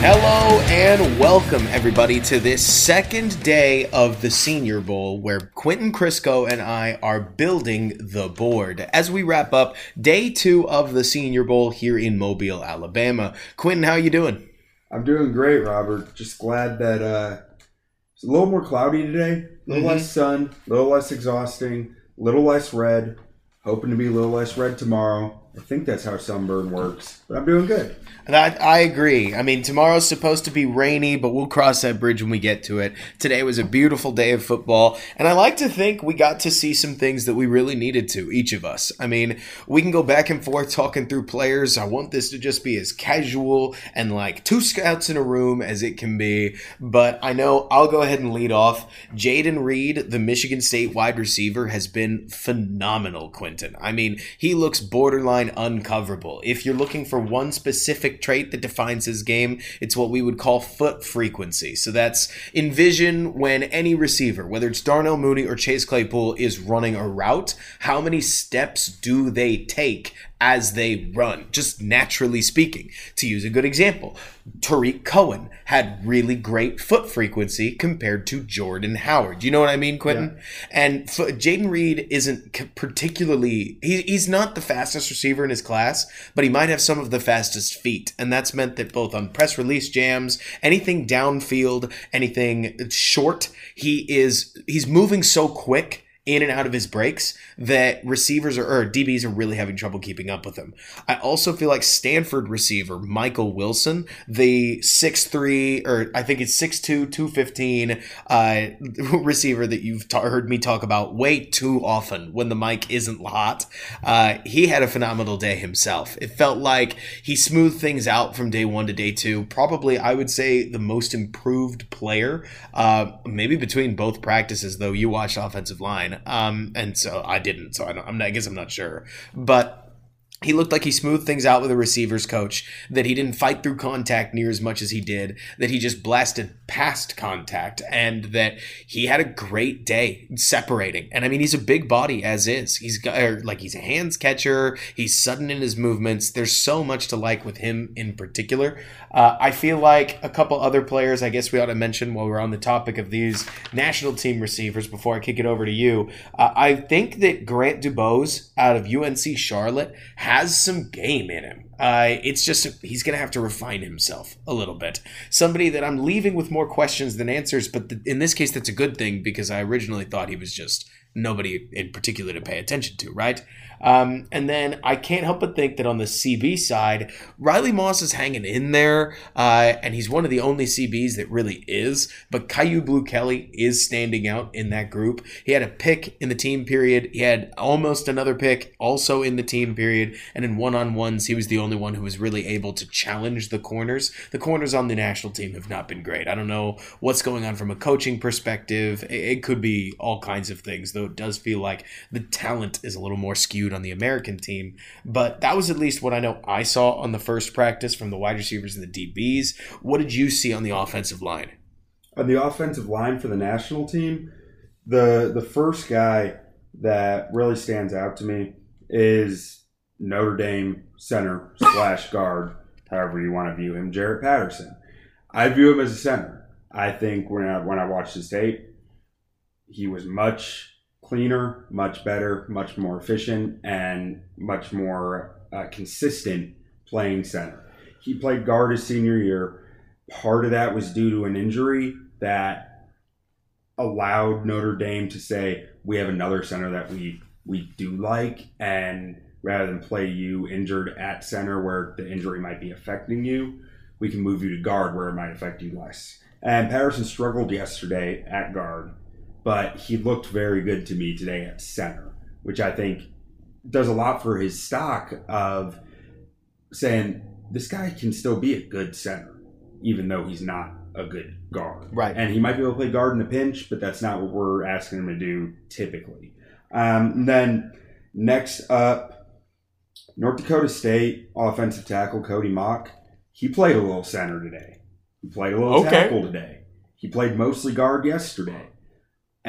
Hello and welcome everybody to this second day of the Senior Bowl where Quentin Crisco and I are building the board as we wrap up day 2 of the Senior Bowl here in Mobile, Alabama. Quentin, how are you doing? I'm doing great, Robert. Just glad that uh, it's a little more cloudy today, a little Mhm. less sun, a little less exhausting, a little less red. Hoping to be a little less red tomorrow. I think that's how sunburn works, but I'm doing good. I, I agree. I mean, tomorrow's supposed to be rainy, but we'll cross that bridge when we get to it. Today was a beautiful day of football, and I like to think we got to see some things that we really needed to, each of us. I mean, we can go back and forth talking through players. I want this to just be as casual and like two scouts in a room as it can be, but I know I'll go ahead and lead off. Jayden Reed, the Michigan State wide receiver, has been phenomenal, Quentin. I mean, he looks borderline uncoverable. If you're looking for one specific trait that defines his game, it's what we would call foot frequency. So that's envision when any receiver, whether it's Darnell Mooney or Chase Claypool, is running a route, how many steps do they take as they run, just naturally speaking. To use a good example, Tarik Cohen had really great foot frequency compared to Jordan Howard. You know what I mean, Quentin? And f- Jayden Reed isn't particularly, he, he's not the fastest receiver in his class, but he might have some of the fastest feet. And that's meant that both on press release jams, anything downfield, anything short, he is, he's moving so quick in and out of his breaks that receivers are, or DBs are really having trouble keeping up with him. I also feel like Stanford receiver Michael Wilson, the 6'3 or I think it's 6'2, 215 uh, receiver that you've ta- heard me talk about way too often when the mic isn't hot. Uh, he had a phenomenal day himself. It felt like he smoothed things out from day one to day two. Probably, I would say, the most improved player, uh, maybe between both practices, though you watched offensive line. Um, and so I didn't, so I, don't, I'm, I guess I'm not sure. But he looked like he smoothed things out with a receivers coach, that he didn't fight through contact near as much as he did, that he just blasted past contact, and that he had a great day separating. And I mean, he's a big body as is. He's got, or, like, he's a hands catcher, he's sudden in his movements. There's so much to like with him in particular. Uh, I feel like a couple other players, I guess we ought to mention while we're on the topic of these national team receivers before I kick it over to you. Uh, I think that Grant DuBose out of UNC Charlotte has some game in him. Uh, it's just he's going to have to refine himself a little bit. Somebody that I'm leaving with more questions than answers, but th- in this case, that's a good thing because I originally thought he was just nobody in particular to pay attention to, right? Um, and then I can't help but think that on the CB side, Riley Moss is hanging in there, uh, and he's one of the only CBs that really is. But Kyu Blue Kelly is standing out in that group. He had a pick in the team period. He had almost another pick also in the team period, and in one on ones, he was the only one who was really able to challenge the corners. The corners on the national team have not been great. I don't know what's going on from a coaching perspective. It, it could be all kinds of things, though it does feel like the talent is a little more skewed on the American team. But that was at least what I know I saw on the first practice from the wide receivers and the DBs. What did you see on the offensive line? On the offensive line for the national team, the the first guy that really stands out to me is Notre Dame center slash guard, however you want to view him, Jarrett Patterson. I view him as a center. I think when I when I watched his tape, he was much cleaner, much better, much more efficient, and much more uh, consistent playing center. He played guard his senior year. Part of that was due to an injury that allowed Notre Dame to say, we have another center that we we do like, and rather than play you injured at center where the injury might be affecting you, we can move you to guard where it might affect you less. And Patterson struggled yesterday at guard, but he looked very good to me today at center, which I think does a lot for his stock of saying this guy can still be a good center, even though he's not a good guard. Right. And he might be able to play guard in a pinch, but that's not what we're asking him to do typically. Um, then next up, North Dakota State offensive tackle Cody Mock. He played a little center today. He played a little Okay. tackle today. He played mostly guard yesterday.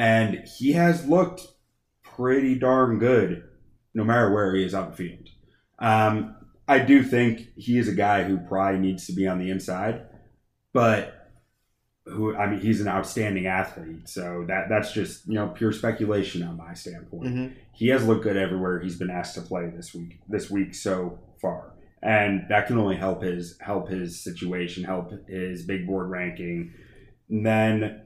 And he has looked pretty darn good no matter where he is on the field. Um, I do think he is a guy who probably needs to be on the inside, but who I mean, he's an outstanding athlete. So that that's just you know pure speculation on my standpoint. Mhm. He has looked good everywhere he's been asked to play this week. This week so far, and that can only help his help his situation, help his big board ranking. And then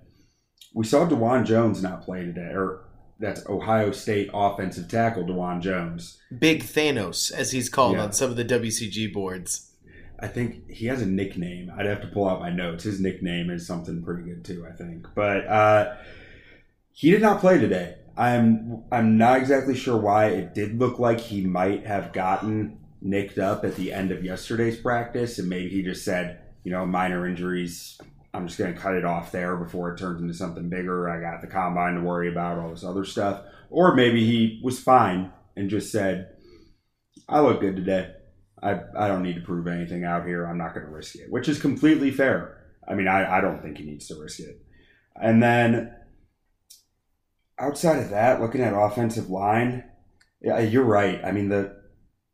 we saw Dawand Jones not play today, or that's Ohio State offensive tackle Dawand Jones. Big Thanos, as he's called Yeah. on some of the WCG boards. I think he has a nickname. I'd have to pull out my notes. His nickname is something pretty good too, I think. But uh, he did not play today. I'm I'm not exactly sure why. It did look like he might have gotten nicked up at the end of yesterday's practice, and maybe he just said, you know, minor injuries. I'm just going to cut it off there before it turns into something bigger. I got the combine to worry about, all this other stuff. Or maybe he was fine and just said, I look good today. I, I don't need to prove anything out here. I'm not going to risk it, which is completely fair. I mean, I, I don't think he needs to risk it. And then outside of that, looking at offensive line, yeah, you're right. I mean, the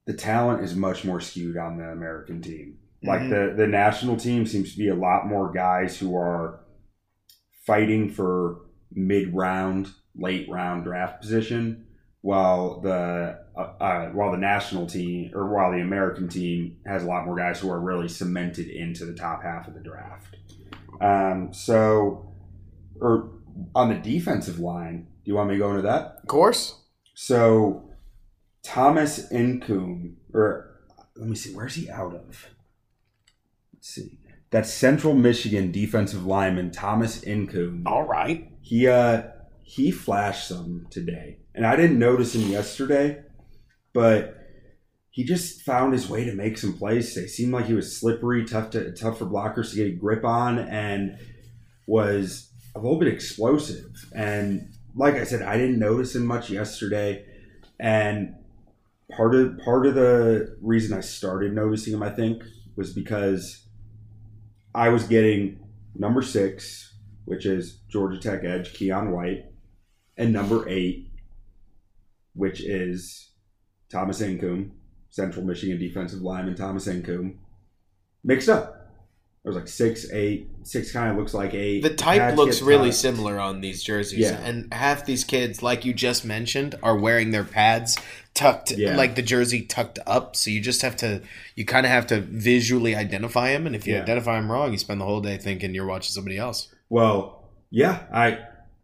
the talent is much more skewed on the American team. Like Mhm. the the national team seems to be a lot more guys who are fighting for mid round, late round draft position, while the uh, uh, while the national team or while the American team has a lot more guys who are really cemented into the top half of the draft. Um, so, or on the defensive line, do you want me to go into that? Of course. So Thomas Incoom, or let me see, where's he out of? See. That's Central Michigan defensive lineman Thomas Incoom. All right. He uh he flashed some today. And I didn't notice him yesterday, but he just found his way to make some plays. It seemed like he was slippery, tough to tough for blockers to get a grip on, and was a little bit explosive. And like I said, I didn't notice him much yesterday. And part of part of the reason I started noticing him, I think, was because I was getting number six, which is Georgia Tech edge Keion White, and number eight, which is Thomas Incoom, Central Michigan defensive lineman Thomas Incoom, mixed up. There was like six, eight, six kind of looks like eight. The type looks really tucked. similar on these jerseys, Yeah. and half these kids, like you just mentioned, are wearing their pads tucked, Yeah. like the jersey tucked up. So you just have to, you kind of have to visually identify him, and if you Yeah. identify him wrong, you spend the whole day thinking you're watching somebody else. Well, yeah, I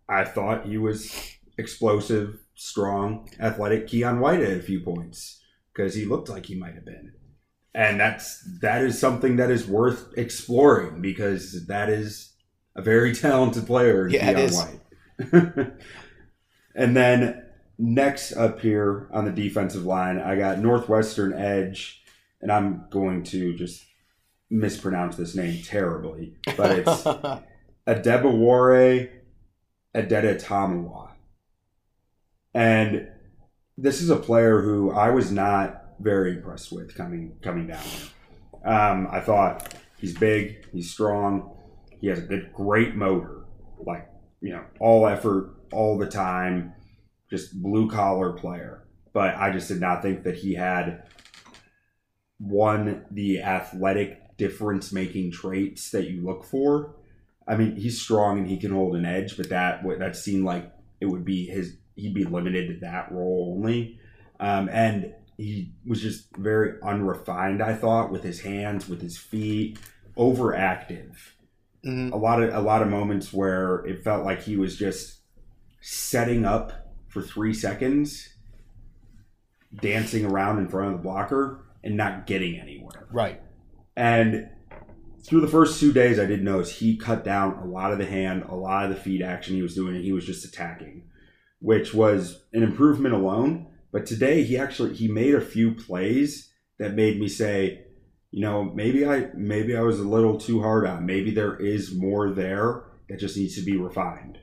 I thought he was explosive, strong, athletic. Keion White at a few points because he looked like he might have been, and that's that is something that is worth exploring because that is a very talented player. in Yeah, is. White. and then next up here on the defensive line, I got Northwestern edge, and I'm going to just mispronounce this name terribly, but it's. Adebawore Adedetamawa. And this is a player who I was not very impressed with coming coming down. Um, I thought he's big, he's strong, he has a good, great motor, like you know, all effort, all the time, just blue collar player. But I just did not think that he had one the athletic difference making traits that you look for. I mean, he's strong and he can hold an edge, but that that seemed like it would be his. He'd be limited to that role only, um, and he was just very unrefined. I thought with his hands, with his feet, overactive. Mhm. A lot of a lot of moments where it felt like he was just setting up for three seconds, dancing around in front of the blocker, and not getting anywhere. Right. And through the first two days, I did notice he cut down a lot of the hand, a lot of the feet action he was doing. He was just attacking, which was an improvement alone. But today, he actually he made a few plays that made me say, you know, maybe I maybe I was a little too hard on. Maybe there is more there that just needs to be refined.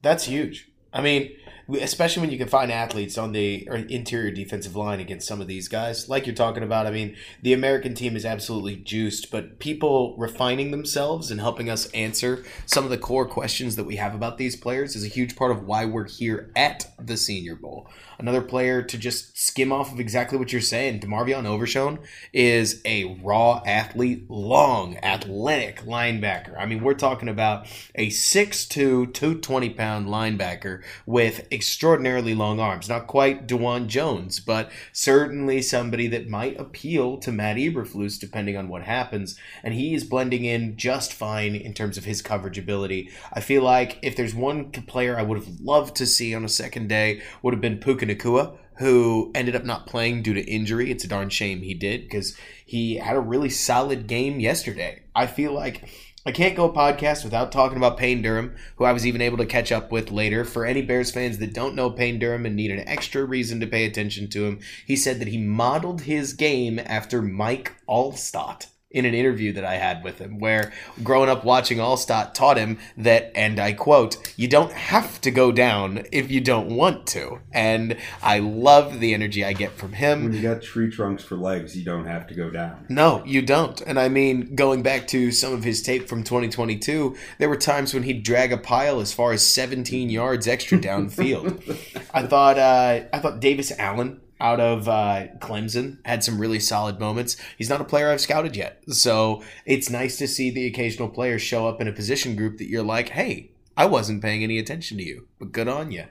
That's huge. I mean, especially when you can find athletes on the interior defensive line against some of these guys, like you're talking about. I mean, the American team is absolutely juiced, but people refining themselves and helping us answer some of the core questions that we have about these players is a huge part of why we're here at the Senior Bowl. Another player to just skim off of exactly what you're saying, DeMarvion Overshown is a raw athlete, long, athletic linebacker. I mean, we're talking about a 6'2", 220 pound linebacker with extraordinarily long arms. Not quite Dawand Jones, but certainly somebody that might appeal to Matt Eberflus depending on what happens. And he is blending in just fine in terms of his coverage ability. I feel like if there's one player I would have loved to see on a second day, would have been Puka Nacua, who ended up not playing due to injury. It's a darn shame he did because he had a really solid game yesterday. I feel like I can't go podcast without talking about Payne Durham, who I was even able to catch up with later. For any Bears fans that don't know Payne Durham and need an extra reason to pay attention to him, he said that he modeled his game after Mike Alstott in an interview that I had with him, where growing up watching Alstott taught him that, and I quote, you don't have to go down if you don't want to. And I love the energy I get from him. When you got tree trunks for legs, you don't have to go down. No, you don't. And I mean, going back to some of his tape from 2022, there were times when he'd drag a pile as far as 17 yards extra downfield. I thought, uh, I thought Davis Allen out of uh, Clemson, had some really solid moments. He's not a player I've scouted yet. So it's nice to see the occasional player show up in a position group that you're like, hey, I wasn't paying any attention to you, but good on you.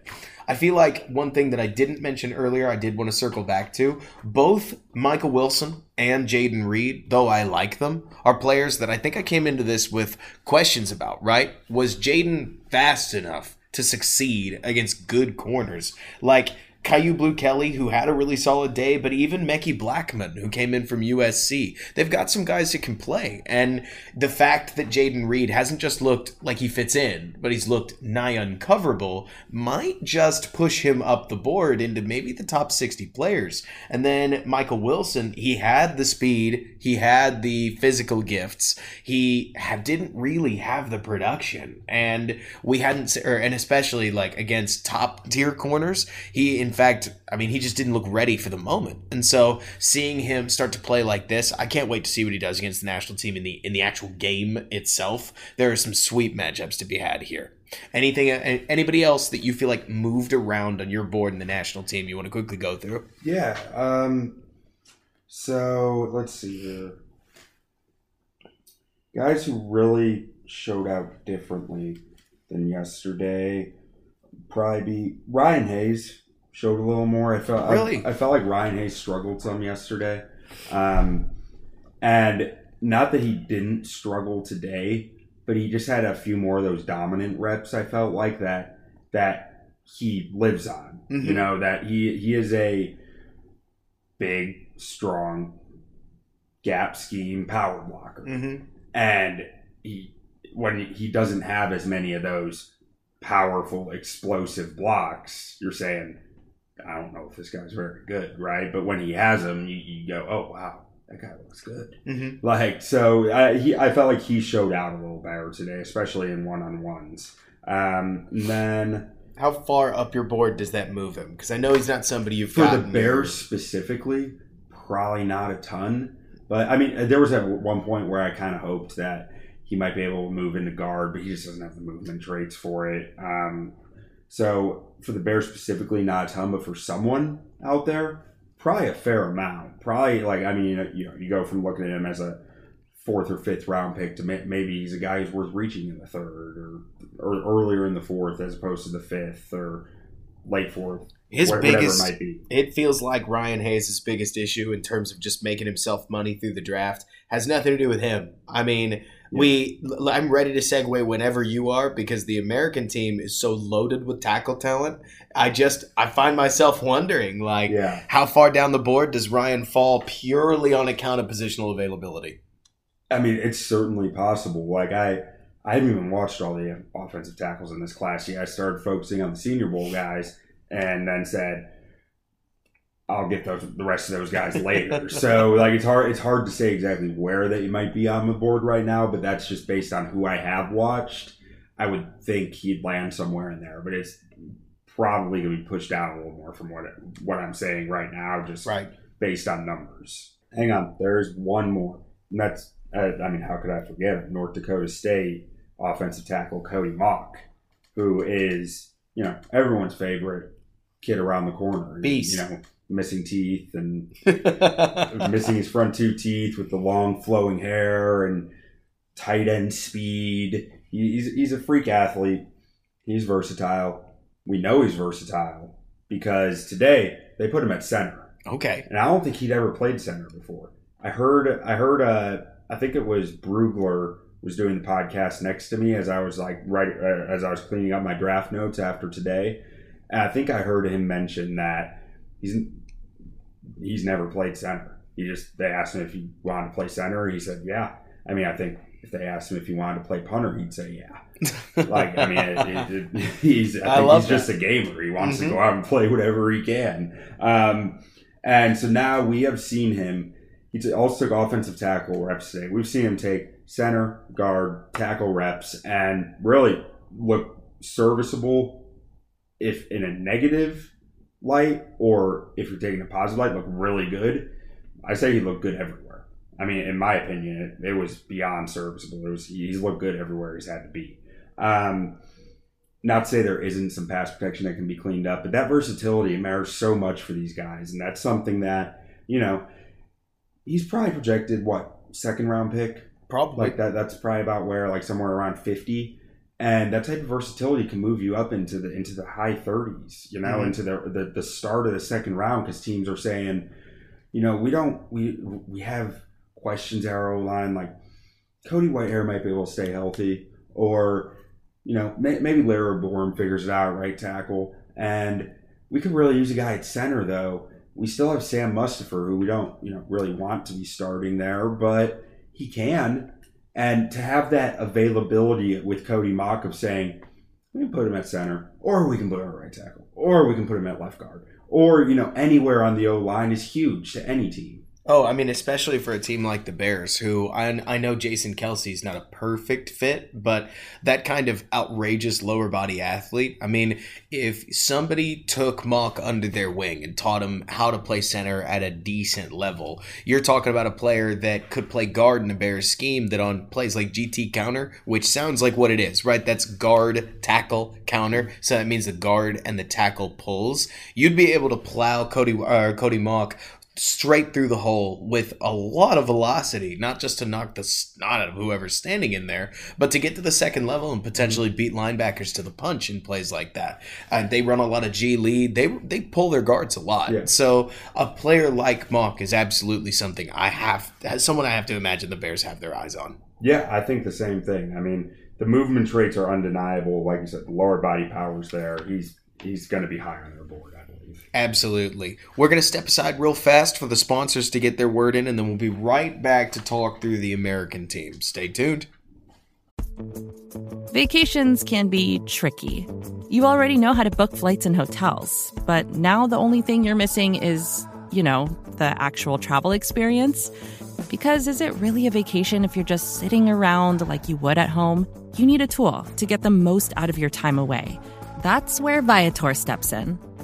I feel like one thing that I didn't mention earlier, I did want to circle back to. Both Michael Wilson and Jayden Reed, though I like them, are players that I think I came into this with questions about, right? Was Jayden fast enough to succeed against good corners? Like, Kyu Blue Kelly, who had a really solid day, but even Mekhi Blackman, who came in from USC. They've got some guys who can play. And the fact that Jayden Reed hasn't just looked like he fits in, but he's looked nigh uncoverable, might just push him up the board into maybe the top 60 players. And then Michael Wilson, he had the speed, he had the physical gifts, he didn't really have the production. And we hadn't, or, and especially like against top tier corners, he in fact, I mean, he just didn't look ready for the moment. And so seeing him start to play like this, I can't wait to see what he does against the national team in the in the actual game itself. There are some sweet matchups to be had here. Anything anybody else that you feel like moved around on your board in the national team you want to quickly go through? Yeah. Um so let's see here. Guys who really showed out differently than yesterday probably be Ryan Hayes showed a little more. I felt really? I, I felt like Ryan Hayes struggled some yesterday, um, and not that he didn't struggle today, but he just had a few more of those dominant reps. I felt like that that he lives on. Mm-hmm. You know that he he is a big, strong gap scheme power blocker, mm-hmm. and he when he doesn't have as many of those powerful, explosive blocks, you're saying I don't know if this guy's very good, right? But when he has them, you, you go, oh wow, that guy looks good. Mm-hmm. Like so, I, he I felt like he showed out a little better today, especially in one on ones. Um, then. How far up your board does that move him? Because I know he's not somebody you've for the Bears specifically, probably not a ton. But I mean, there was at one point where I kind of hoped that he might be able to move into guard, but he just doesn't have the movement traits for it. Um, so for the Bears specifically, not a ton, but for someone out there, probably a fair amount. Probably like I mean, you know, you go from looking at him as a fourth or fifth round pick to maybe he's a guy who's worth reaching in the third or, or earlier in the fourth as opposed to the fifth or late fourth. His biggest, it, it feels like Ryan Hayes' biggest issue in terms of just making himself money through the draft has nothing to do with him. I mean, we I'm ready to segue whenever you are because the American team is so loaded with tackle talent. I just I find myself wondering like yeah. how far down the board does Ryan fall purely on account of positional availability? I mean, it's certainly possible. Like I, I haven't even watched all the offensive tackles in this class yet. I started focusing on the Senior Bowl guys, and then said, "I'll get those the rest of those guys later." so like it's hard it's hard to say exactly where that you might be on the board right now, but that's just based on who I have watched. I would think he'd land somewhere in there, but it's probably going to be pushed down a little more from what what I'm saying right now, just Right. based on numbers. Hang on, there's one more, and that's uh, I mean, how could I forget it? North Dakota State offensive tackle Cody Mock, who is you know everyone's favorite kid around the corner, Beast. you know, missing teeth and missing his front two teeth with the long flowing hair and tight end speed. He's, he's a freak athlete. He's versatile. We know he's versatile because today they put him at center, okay. and I don't think he'd ever played center before. I heard, I heard, uh, I think it was Brugler was doing the podcast next to me as I was like right uh, as I was cleaning up my draft notes after today, and I think I heard him mention that he's he's never played center. He just they asked him if he wanted to play center, he said, "Yeah." I mean, I think if they asked him if he wanted to play punter, he'd say, "Yeah." Like, I mean, it, it, it, he's I I think he's just a gamer. He wants Mhm. to go out and play whatever he can. Um, and so now we have seen him. He also took offensive tackle reps today. We've seen him take center, guard, tackle reps, and really look serviceable. If in a negative light, or if you're taking a positive light, look really good. I say he looked good everywhere. I mean, in my opinion, it, it was beyond serviceable. It was he's looked good everywhere he's had to be. Um, not to say there isn't some pass protection that can be cleaned up, but that versatility matters so much for these guys, and that's something that you know he's probably projected what second round pick Probably. like that. That's probably about where like somewhere around fifty, and that type of versatility can move you up into the into the high thirties. You know, Mhm. into the, the the start of the second round because teams are saying, you know, we don't we we have questions at our line like Cody Whitehair might be able to stay healthy, or you know may, maybe larry Borom figures it out right tackle, and we could really use a guy at center though. We still have Sam Mustipher, who we don't you know really want to be starting there, but he can. And to have that availability with Cody Mock of saying, we can put him at center, or we can put him at right tackle, or we can put him at left guard, or, you know, anywhere on the O line is huge to any team. Oh, I mean, especially for a team like the Bears, who I, I know Jason Kelce's not a perfect fit, but that kind of outrageous lower body athlete. I mean, if somebody took Mock under their wing and taught him how to play center at a decent level, you're talking about a player that could play guard in the Bears scheme that on plays like GT counter, which sounds like what it is, right? That's guard, tackle, counter. So that means the guard and the tackle pulls. You'd be able to plow Cody, uh, Cody Mock straight through the hole with a lot of velocity, not just to knock the snot out of whoever's standing in there, but to get to the second level and potentially beat linebackers to the punch in plays like that. And they run a lot of G lead. They they pull their guards a lot. Yeah. So a player like Mock is absolutely something I have someone I have to imagine the Bears have their eyes on. Yeah, I think the same thing. I mean, the movement traits are undeniable. Like you said, the lower body powers there. He's he's going to be high on their board. Absolutely. We're going to step aside real fast for the sponsors to get their word in, and then we'll be right back to talk through the American team. Stay tuned. Vacations can be tricky. You already know how to book flights and hotels, but now the only thing you're missing is, you know, the actual travel experience. Because is it really a vacation if you're just sitting around like you would at home? You need a tool to get the most out of your time away. That's where Viator steps in.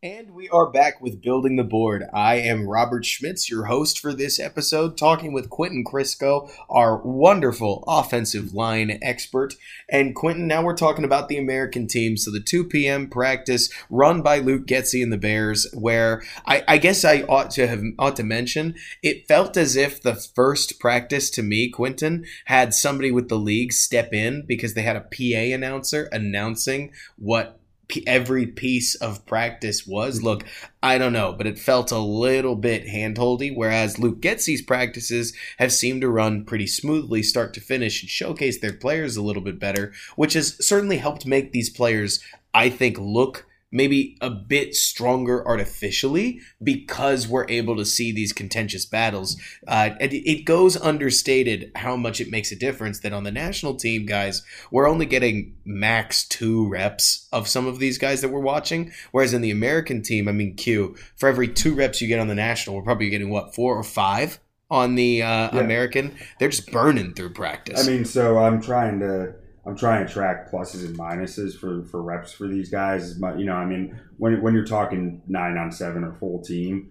And we are back with Building the Board. I am Robert Schmitz, your host for this episode, talking with Quentin Crisco, our wonderful offensive line expert. And Quentin, now we're talking about the American team. So the 2 p.m. practice run by Luke Getsy and the Bears, where I, I guess I ought to have ought to mention it felt as if the first practice to me, Quentin, had somebody with the league step in because they had a PA announcer announcing what every piece of practice was. Look, I don't know, but it felt a little bit handholdy, whereas Luke Getsy's practices have seemed to run pretty smoothly start to finish and showcase their players a little bit better, which has certainly helped make these players, I think, look maybe a bit stronger artificially because we're able to see these contentious battles. Uh, it, it goes understated how much it makes a difference that on the national team, guys, we're only getting max two reps of some of these guys that we're watching. Whereas in the American team, I mean, Q, for every two reps you get on the national, we're probably getting what, four or five? On the uh, yeah. American, they're just burning through practice. I mean, so I'm trying to I'm trying to track pluses and minuses for, for reps for these guys. But you know, I mean, when when you're talking nine on seven or full team,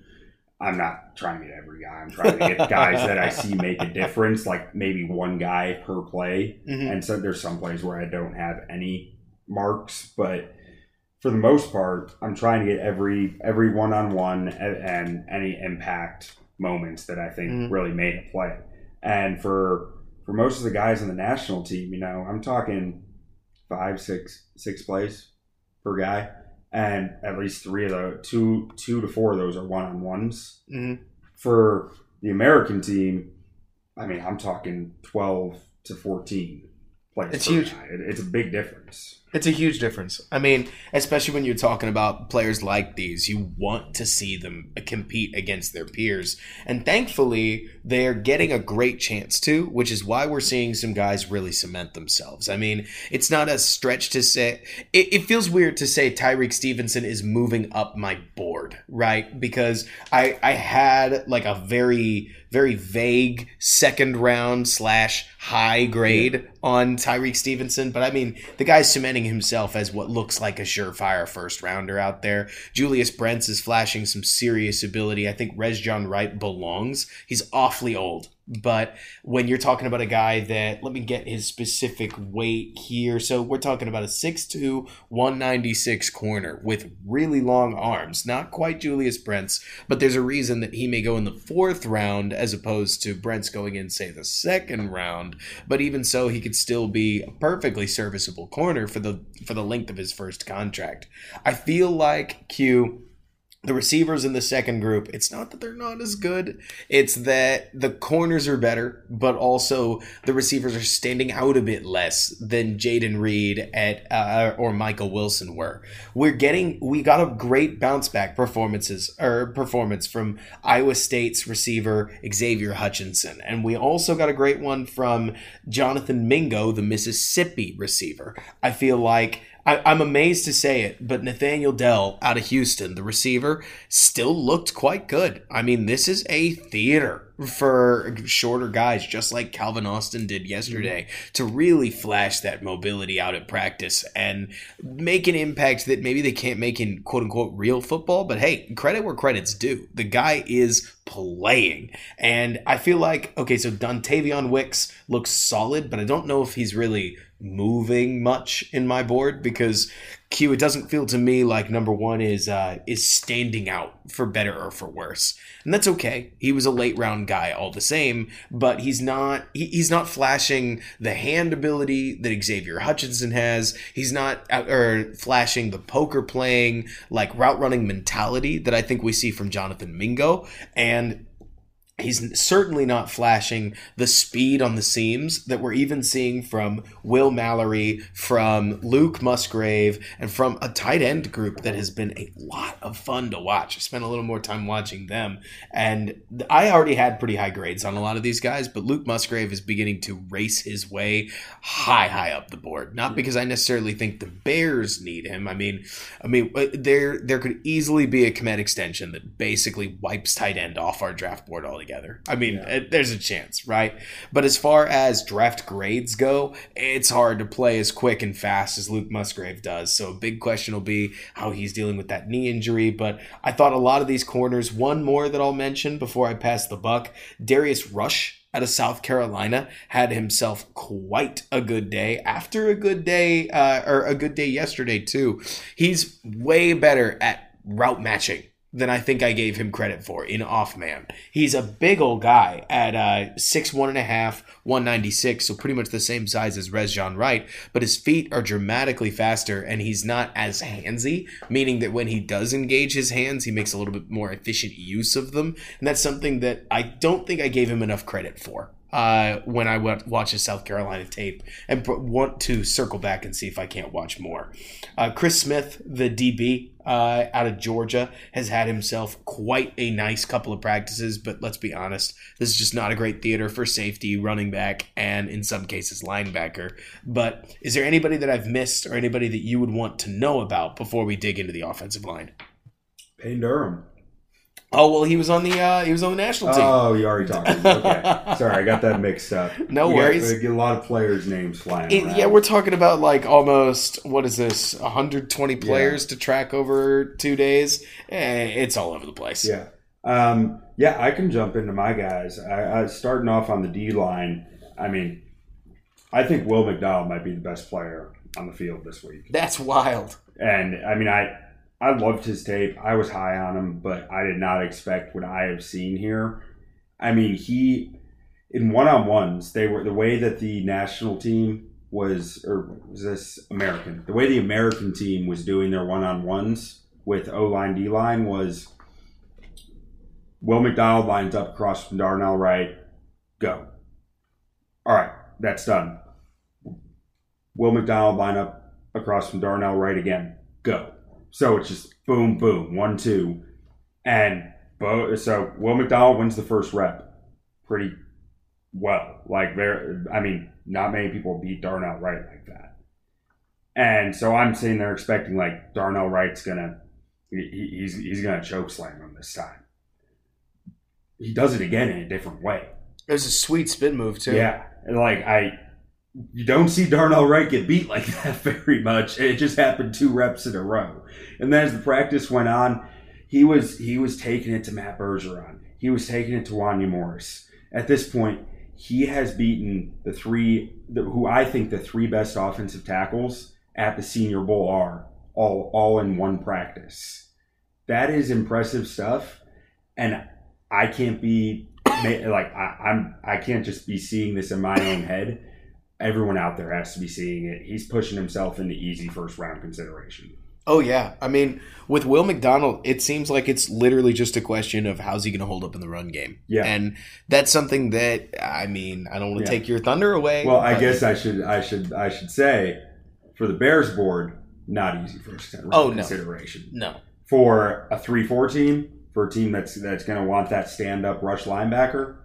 I'm not trying to get every guy. I'm trying to get guys that I see make a difference, like maybe one guy per play. Mm-hmm. And so there's some plays where I don't have any marks, but for the most part, I'm trying to get every every one on one and any impact moments that I think mm-hmm. really made a play. And for for most of the guys on the national team, you know, I'm talking five, six, six plays per guy, and at least three of the two, two to four of those are one on ones. Mm-hmm. For the American team, I mean, I'm talking twelve to fourteen plays. It's huge. It, it's a big difference. It's a huge difference. I mean, especially when you're talking about players like these, you want to see them compete against their peers. And thankfully, they're getting a great chance to, which is why we're seeing some guys really cement themselves. I mean, it's not a stretch to say, it, it feels weird to say Tyrique Stevenson is moving up my board, right? Because I, I had like a very, very vague second round slash high grade yeah. on Tyrique Stevenson. But I mean, the guy's cementing himself as what looks like a surefire first rounder out there. Julius Brents is flashing some serious ability. I think Rejzohn Wright belongs. He's awfully old. But when you're talking about a guy that, let me get his specific weight here. So we're talking about a 6'2, 196 corner with really long arms. Not quite Julius Brents, but there's a reason that he may go in the fourth round as opposed to Brents going in, say, the second round. But even so, he could still be a perfectly serviceable corner for the for the length of his first contract. I feel like Q the receivers in the second group, it's not that they're not as good. It's that the corners are better, but also the receivers are standing out a bit less than Jayden Reed at uh, or Michael Wilson were. We're getting we got a great bounce back performances or performance from Iowa State's receiver Xavier Hutchinson, and we also got a great one from Jonathan Mingo, the Mississippi receiver. I feel like I, am amazed to say it, but Nathaniel Dell out of Houston, the receiver, still looked quite good. I mean, this is a theater for shorter guys, just like Calvin Austin did yesterday, mm-hmm. to really flash that mobility out at practice and make an impact that maybe they can't make in quote unquote real football. But hey, credit where credit's due. The guy is playing. And I feel like, okay, so Dontayvion Wicks looks solid, but I don't know if he's really moving much in my board because Q it doesn't feel to me like number one is uh, is standing out for better or for worse, and that's okay. He was a late round guy all the same, but he's not he, he's not flashing the hand ability that Xavier Hutchinson has. He's not uh, or flashing the poker playing like route running mentality that I think we see from Jonathan Mingo, and He's certainly not flashing the speed on the seams that we're even seeing from Will Mallory, from Luke Musgrave, and from a tight end group that has been a lot of fun to watch. I spent a little more time watching them, and I already had pretty high grades on a lot of these guys, but Luke Musgrave is beginning to race his way high, high up the board. Not because I necessarily think the Bears need him. I mean, I mean, uh, there there could easily be a Kmet extension that basically wipes tight end off our draft board altogether together. I mean, yeah. it, there's a chance, right? But as far as draft grades go, it's hard to play as quick and fast as Luke Musgrave does. So a big question will be how he's dealing with that knee injury. But I thought a lot of these corners, one more that I'll mention before I pass the buck, Darius Rush out of South Carolina had himself quite a good day after a good day uh, or a good day yesterday too. He's way better at route matching than I think I gave him credit for in off man. He's a big old guy at uh, six one and a half, 196, so pretty much the same size as Rejzohn Wright, but his feet are dramatically faster and he's not as handsy, meaning that when he does engage his hands, he makes a little bit more efficient use of them. And that's something that I don't think I gave him enough credit for uh, when I watch a South Carolina tape and want to circle back and see if I can't watch more. Uh, Chris Smith, the DB uh, out of Georgia, has had himself quite a nice couple of practices, but let's be honest, this is just not a great theater for safety, running back, and in some cases, linebacker. But is there anybody that I've missed or anybody that you would want to know about before we dig into the offensive line? Payne Durham. Oh well, he was on the uh, he was on the national team. Oh, you already talked. Okay, sorry, I got that mixed up. No we worries. Got, get a lot of players' names flying. It, yeah, we're talking about like almost what is this? 120 players yeah. to track over two days. Eh, it's all over the place. Yeah, um, yeah. I can jump into my guys. I, I starting off on the D line. I mean, I think Will McDonald might be the best player on the field this week. That's wild. And I mean, I I loved his tape. I was high on him, but I did not expect what I have seen here. I mean, he in one on ones, they were the way that the national team was, or was this American? The way the American team was doing their one on ones with O line, D line was Will McDonald lines up across from Darnell Wright, go. All right, that's done. Will McDonald line up across from Darnell Wright again, go so it's just boom, boom, one, two. And Bo, so Will McDonald wins the first rep pretty well. Like, there, I mean, not many people beat Darnell Wright like that. And so I'm sitting there expecting like Darnell Wright's gonna, he, he's he's gonna choke slam him this time. He does it again in a different way. There's a sweet spin move too. Yeah, like I you don't see Darnell Wright get beat like that very much. It just happened two reps in a row. And then as the practice went on, he was he was taking it to Matt Bergeron. He was taking it to Wanya Morris. At this point, he has beaten the three, the, who I think the three best offensive tackles at the Senior Bowl are all all in one practice. That is impressive stuff, and I can't be like I, I'm I can't just be seeing this in my own head everyone out there has to be seeing it. He's pushing himself into easy first round consideration. Oh yeah, I mean, with Will McDonald, it seems like it's literally just a question of how's he going to hold up in the run game. Yeah, and that's something that I mean, I don't want to yeah. take your thunder away. Well, I guess I should, I should, I should say, for the Bears board, not easy first round oh, consideration. No. no, for a three-four team, for a team that's that's going to want that stand-up rush linebacker,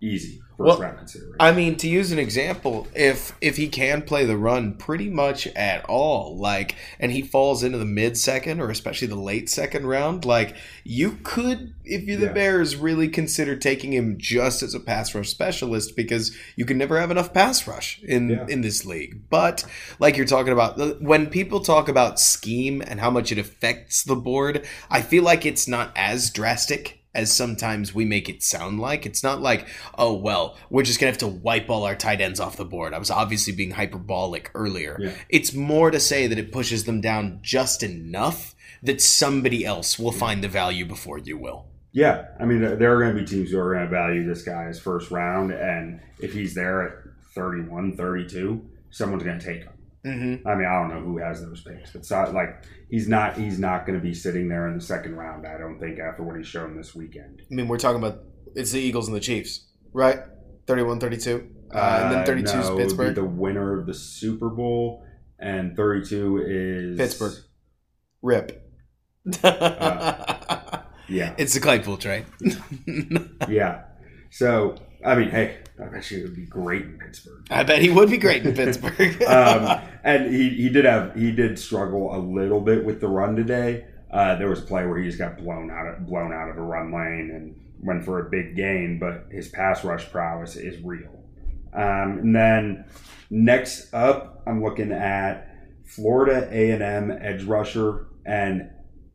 easy well, I mean, to use an example, if if he can play the run pretty much at all, like, and he falls into the mid second or especially the late second round, like, you could, if you're the yeah. Bears, really consider taking him just as a pass rush specialist because you can never have enough pass rush in yeah. in this league. But like you're talking about, when people talk about scheme and how much it affects the board, I feel like it's not as drastic as sometimes we make it sound like. It's not like, oh, well, we're just going to have to wipe all our tight ends off the board. I was obviously being hyperbolic earlier. Yeah. It's more to say that it pushes them down just enough that somebody else will find the value before you will. Yeah. I mean, there are going to be teams who are going to value this guy as first round. And if he's there at 31, 32, someone's going to take him. Mm-hmm. I mean, I don't know who has those picks, but so, like he's not he's not going to be sitting there in the second round. I don't think after what he's shown this weekend. I mean, we're talking about It's the Eagles and the Chiefs, right? 31-32. Uh, and then 32 no, is it would be Pittsburgh. the winner of the Super Bowl, and 32 is Pittsburgh. Rip. Yeah, it's the Claypool trade. yeah. So I mean, hey, I bet you it would be great in Pittsburgh. I bet he would be great in Pittsburgh. um, and he, he did have he did struggle a little bit with the run today. Uh, there was a play where he just got blown out of blown out of a run lane and went for a big gain, but his pass rush prowess is real. Um, and then next up, I'm looking at Florida A and M edge rusher and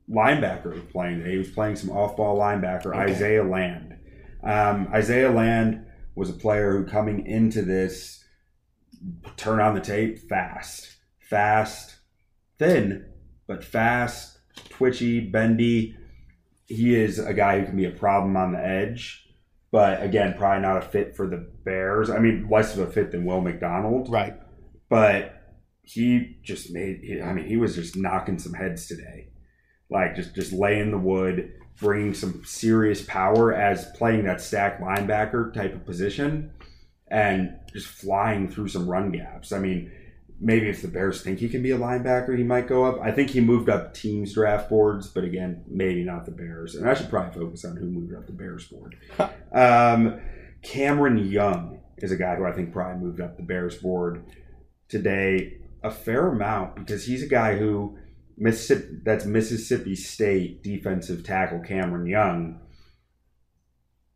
linebacker was playing. today. He was playing some off ball linebacker Okay. Isaiah Land. Um, Isaiah Land was a player who coming into this turn on the tape fast, fast, thin, but fast, twitchy, bendy. He is a guy who can be a problem on the edge, but again, probably not a fit for the Bears. I mean, less of a fit than Will McDonald, right. but he just made. I mean, he was just knocking some heads today, like just just laying the wood, bringing some serious power as playing that stack linebacker type of position, and just flying through some run gaps. I mean, maybe if the Bears think he can be a linebacker, he might go up. I think he moved up teams draft boards, but again, maybe not the Bears. And I should probably focus on who moved up the Bears board. um, Cameron Young is a guy who I think probably moved up the Bears board today a fair amount because he's a guy who Mississippi that's Mississippi State defensive tackle Cameron Young.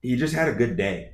He just had a good day.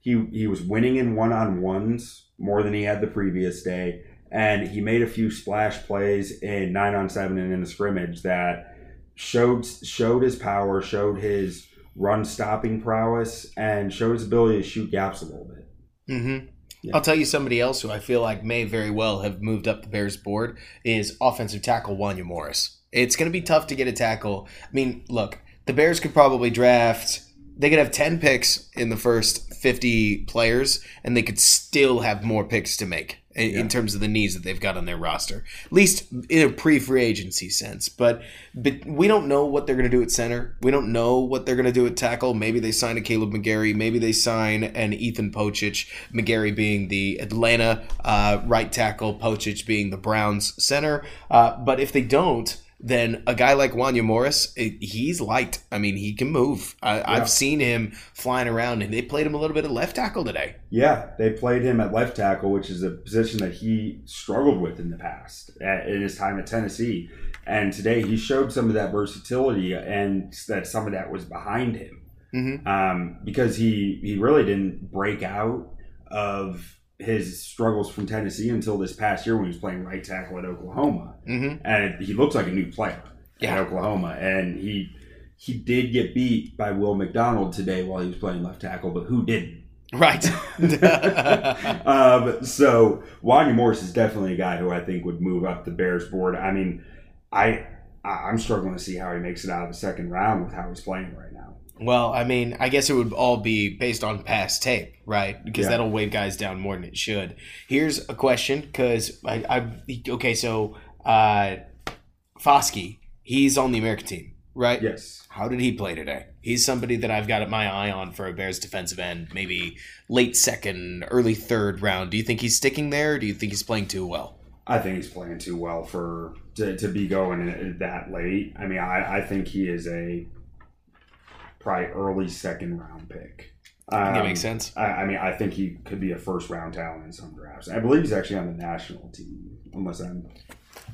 He he was winning in one on ones more than he had the previous day, and he made a few splash plays in nine on seven and in the scrimmage that showed showed his power, showed his run stopping prowess, and showed his ability to shoot gaps a little bit. Mm-hmm. Yeah. I'll tell you somebody else who I feel like may very well have moved up the Bears board is offensive tackle Wanya Morris. It's going to be tough to get a tackle. I mean, look, the Bears could probably draft. They could have ten picks in the first fifty players, and they could still have more picks to make in, in terms of the needs that they've got on their roster. At least in a pre-free agency sense. But but we don't know what they're going to do at center. We don't know what they're going to do at tackle. Maybe they sign a Kaleb McGary. Maybe they sign an Ethan Pocic. McGary being the Atlanta uh, right tackle, Pocic being the Browns center. Uh, but if they don't, then a guy like Wanya Morris, eh, he's light. I mean, he can move. I, I've seen him flying around, and they played him a little bit of left tackle today. Yeah, they played him at left tackle, which is a position that he struggled with in the past at, in his time at Tennessee. And today he showed some of that versatility and that some of that was behind him Mm-hmm. um, because he he really didn't break out of his struggles from Tennessee until this past year when he was playing right tackle at Oklahoma, Mm-hmm. and he looks like a new player Yeah. at Oklahoma. And he he did get beat by Will McDonald today while he was playing left tackle, but who didn't? Right. um, so Wanya Morris is definitely a guy who I think would move up the Bears board. I mean, I I- I'm struggling to see how he makes it out of the second round with how he's playing right now. Well, I mean, I guess it would all be based on past tape, right? Because Yeah. that'll weigh guys down more than it should. Here's a question, because I, I, okay, so uh, Foskey, he's on the American team, right? Yes. How did he play today? He's somebody that I've got my eye on for a Bears defensive end, maybe late second, early third round. Do you think he's sticking there? Or do you think he's playing too well? I think he's playing too well for to, to be going that late. I mean, I, I think he is a probably early second round pick. I think that Um, makes sense. I, I mean, I think he could be a first round talent in some drafts. I believe he's actually on the national team, unless I'm.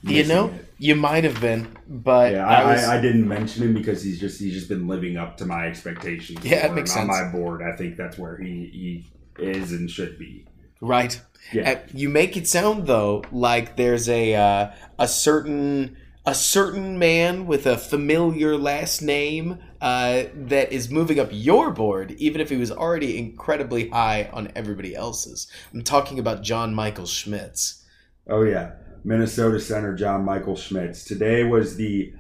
You know, it. you might have been, but Yeah, I I, was, I, I didn't mention him because he's just he's just been living up to my expectations. Yeah, it makes him. sense. On my board, I think that's where he he is and should be. right. Yeah. Uh, you make it sound though like there's a uh, a certain a certain man with a familiar last name uh, that is moving up your board, even if he was already incredibly high on everybody else's. I'm talking about John Michael Schmitz. Oh yeah, Minnesota center John Michael Schmitz. Today was the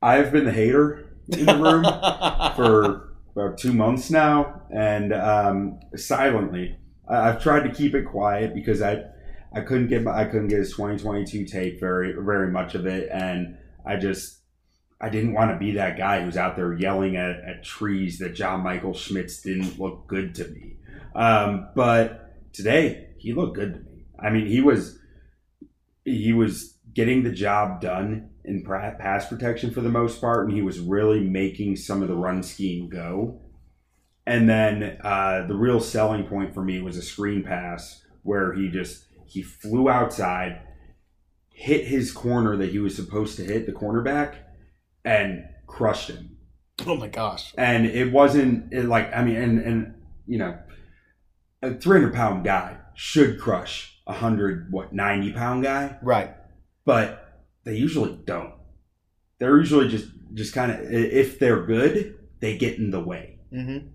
I've been the hater in the room for about two months now, and um, silently, I've tried to keep it quiet because I I couldn't get my, I couldn't get his 2022 tape very very much of it, and I just I didn't want to be that guy who's out there yelling at, at trees that John Michael Schmitz didn't look good to me. Um, but today he looked good to me. I mean, he was he was getting the job done in pass protection for the most part, and he was really making some of the run scheme go. And then uh, the real selling point for me was a screen pass where he just he flew outside, hit his corner that he was supposed to hit the cornerback, and crushed him. Oh my gosh! And it wasn't it like I mean, and and you know, a three hundred pound guy should crush a hundred what ninety pound guy, right? But they usually don't. They're usually just just kind of if they're good, they get in the way. Mm-hmm.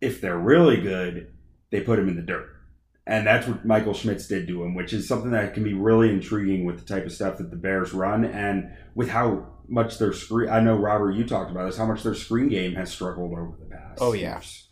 If they're really good, they put him in the dirt. And that's what Michael Schmitz did to him, which is something that can be really intriguing with the type of stuff that the Bears run and with how much their screen. I know Robert, you talked about this. How much their screen game has struggled over the past. Oh yeah. Years.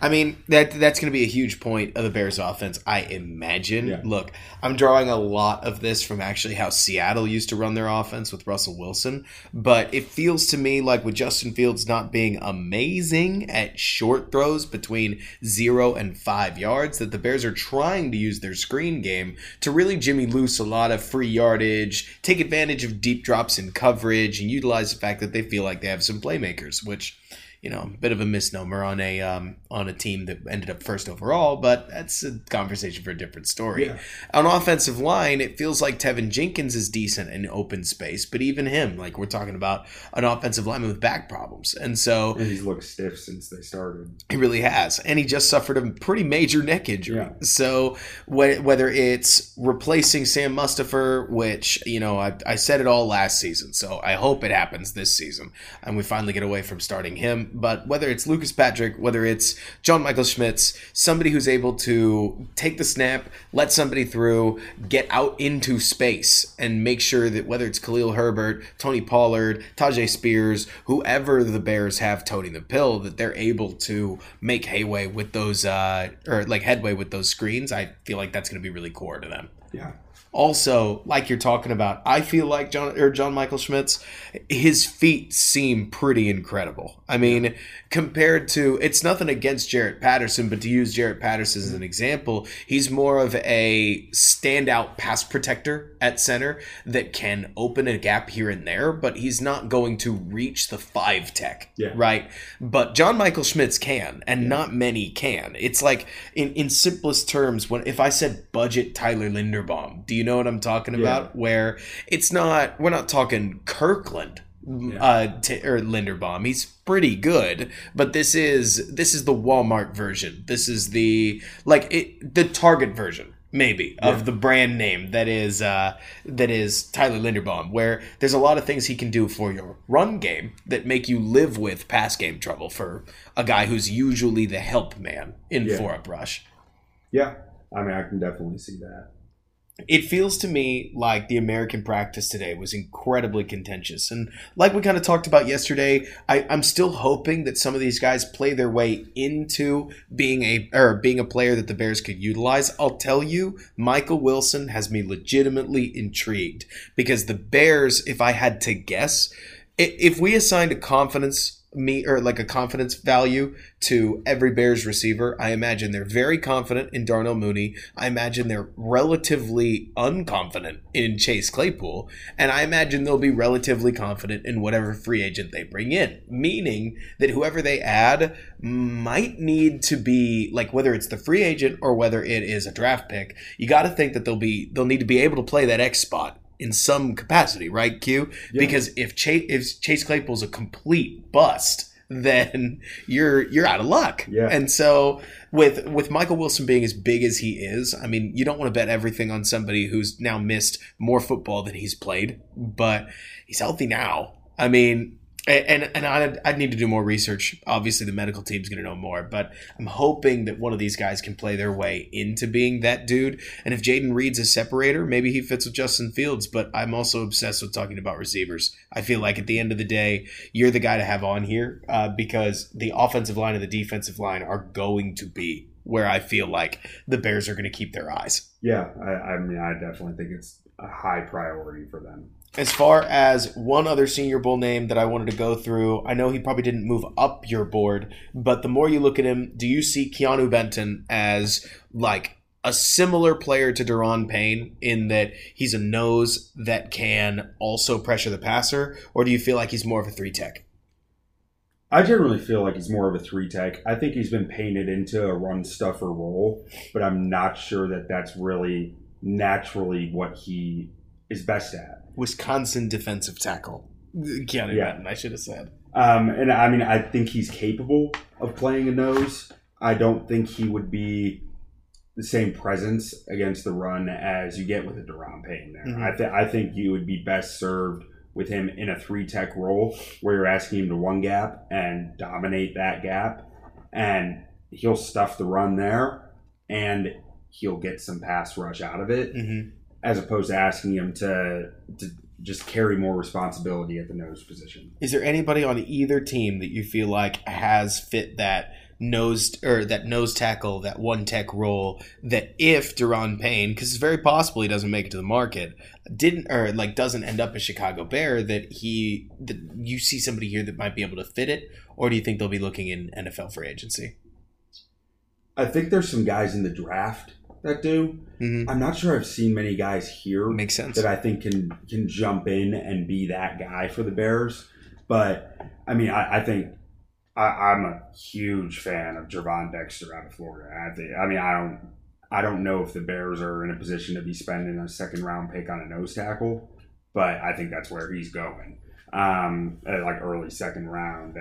I mean that that's going to be a huge point of the Bears' offense, I imagine. Yeah. Look, I'm drawing a lot of this from actually how Seattle used to run their offense with Russell Wilson, but it feels to me like with Justin Fields not being amazing at short throws between zero and five yards, that the Bears are trying to use their screen game to really jimmy loose a lot of free yardage, take advantage of deep drops in coverage, and utilize the fact that they feel like they have some playmakers, which you know, a bit of a misnomer on a um, on a team that ended up first overall, but that's a conversation for a different story. Yeah. On offensive line, it feels like Teven Jenkins is decent in open space, but even him, like we're talking about an offensive lineman with back problems, and so and he's looked stiff since they started. He really has, and he just suffered a pretty major neck injury. Yeah. So wh- whether it's replacing Sam Mustipher, which you know I, I said it all last season, so I hope it happens this season, and we finally get away from starting him but whether it's Lucas Patrick, whether it's John Michael Schmitz, somebody who's able to take the snap, let somebody through, get out into space, and make sure that whether it's Khalil Herbert, Tony Pollard, Tyjae Spears, whoever the Bears have toting the pill, that they're able to make hayway with those, uh, or like headway with those screens. I feel like that's going to be really core to them. Yeah. Also, like you're talking about, I feel like John or John Michael Schmitz, his feet seem pretty incredible. I mean, compared to it's nothing against Jarrett Patterson, but to use Jarrett Patterson as an example, he's more of a standout pass protector at center that can open a gap here and there, but he's not going to reach the five tech, yeah. right? But John Michael Schmitz can, and yeah. not many can. It's like in in simplest terms, when if I said budget Tyler Linderbaum, do you know what I'm talking yeah. about? Where it's not, we're not talking Kirkland. Yeah. Uh, t- or Linderbaum, he's pretty good, but this is this is the Walmart version. This is the like it, the Target version, maybe yeah. of the brand name that is uh, that is Tyler Linderbaum, where there's a lot of things he can do for your run game that make you live with pass game trouble for a guy who's usually the help man in yeah. for a brush. Yeah, I mean, I can definitely see that it feels to me like the American practice today was incredibly contentious. And like we kind of talked about yesterday, I, am still hoping that some of these guys play their way into being a or being a player that the Bears could utilize. I'll tell you, Michael Wilson has me legitimately intrigued because the Bears, if I had to guess, if we assigned a confidence me or like a confidence value to every Bears receiver. I imagine they're very confident in Darnell Mooney. I imagine they're relatively unconfident in Chase Claypool, and I imagine they'll be relatively confident in whatever free agent they bring in. Meaning that whoever they add might need to be like whether it's the free agent or whether it is a draft pick. You got to think that they'll be they'll need to be able to play that X spot in some capacity, right? Q yeah. because if Chase if Chase Claypool's a complete bust, then you're you're out of luck. Yeah. And so with with Michael Wilson being as big as he is, I mean, you don't want to bet everything on somebody who's now missed more football than he's played, but he's healthy now. I mean, and and I'd, I'd need to do more research. Obviously, the medical team's going to know more, but I'm hoping that one of these guys can play their way into being that dude. And if Jayden Reed's a separator, maybe he fits with Justin Fields. But I'm also obsessed with talking about receivers. I feel like at the end of the day, you're the guy to have on here uh, because the offensive line and the defensive line are going to be where I feel like the Bears are going to keep their eyes. Yeah, I, I mean, I definitely think it's a high priority for them. As far as one other Senior Bowl name that I wanted to go through, I know he probably didn't move up your board, but the more you look at him, do you see Keanu Benton as like a similar player to Daron Payne in that he's a nose that can also pressure the passer, or do you feel like he's more of a three tech? I generally feel like he's more of a three tech. I think he's been painted into a run stuffer role, but I'm not sure that that's really naturally what he is best at. Wisconsin defensive tackle. Keanu yeah. I should have said. Um, and I mean, I think he's capable of playing a nose. I don't think he would be the same presence against the run as you get with a Daron Payne there. Mm-hmm. I, th- I think you would be best served with him in a three tech role where you're asking him to one gap and dominate that gap. And he'll stuff the run there and he'll get some pass rush out of it mm-hmm. As opposed to asking him to, to just carry more responsibility at the nose position. Is there anybody on either team that you feel like has fit that nose or that nose tackle, that one tech role, that if Daron Payne, because it's very possible he doesn't make it to the market, didn't or like doesn't end up a Chicago Bear, that he that you see somebody here that might be able to fit it, or do you think they'll be looking in NFL free agency? I think there's some guys in the draft that do. Mm-hmm. I'm not sure I've seen many guys here makes sense that I think can can jump in and be that guy for the Bears. But I mean, I, I think I, am a huge fan of Gervon Dexter out of Florida. I, think, I mean, I don't, I don't know if the Bears are in a position to be spending a second round pick on a nose tackle, but I think that's where he's going, um, at like early second round.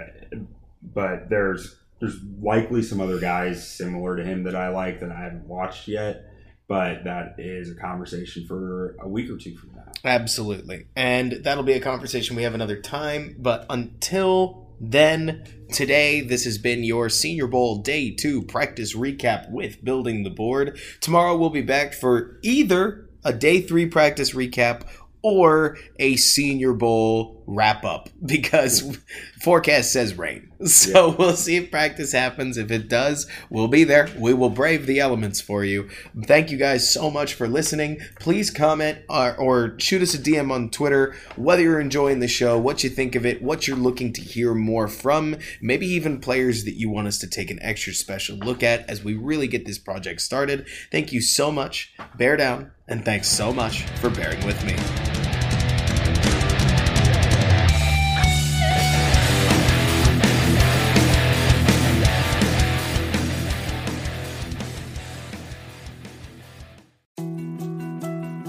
But there's there's likely some other guys similar to him that I like that I haven't watched yet. But that is a conversation for a week or two from now. Absolutely. And that'll be a conversation we have another time. But until then, today, this has been your Senior Bowl Day 2 practice recap with Building the Board. Tomorrow, we'll be back for either a Day 3 practice recap or a Senior Bowl wrap up because forecast says rain. So yeah. we'll see if practice happens. If it does, we'll be there. We will brave the elements for you. Thank you guys so much for listening. Please comment or, or shoot us a DM on Twitter whether you're enjoying the show, what you think of it, what you're looking to hear more from, maybe even players that you want us to take an extra special look at as we really get this project started. Thank you so much. Bear down, and thanks so much for bearing with me.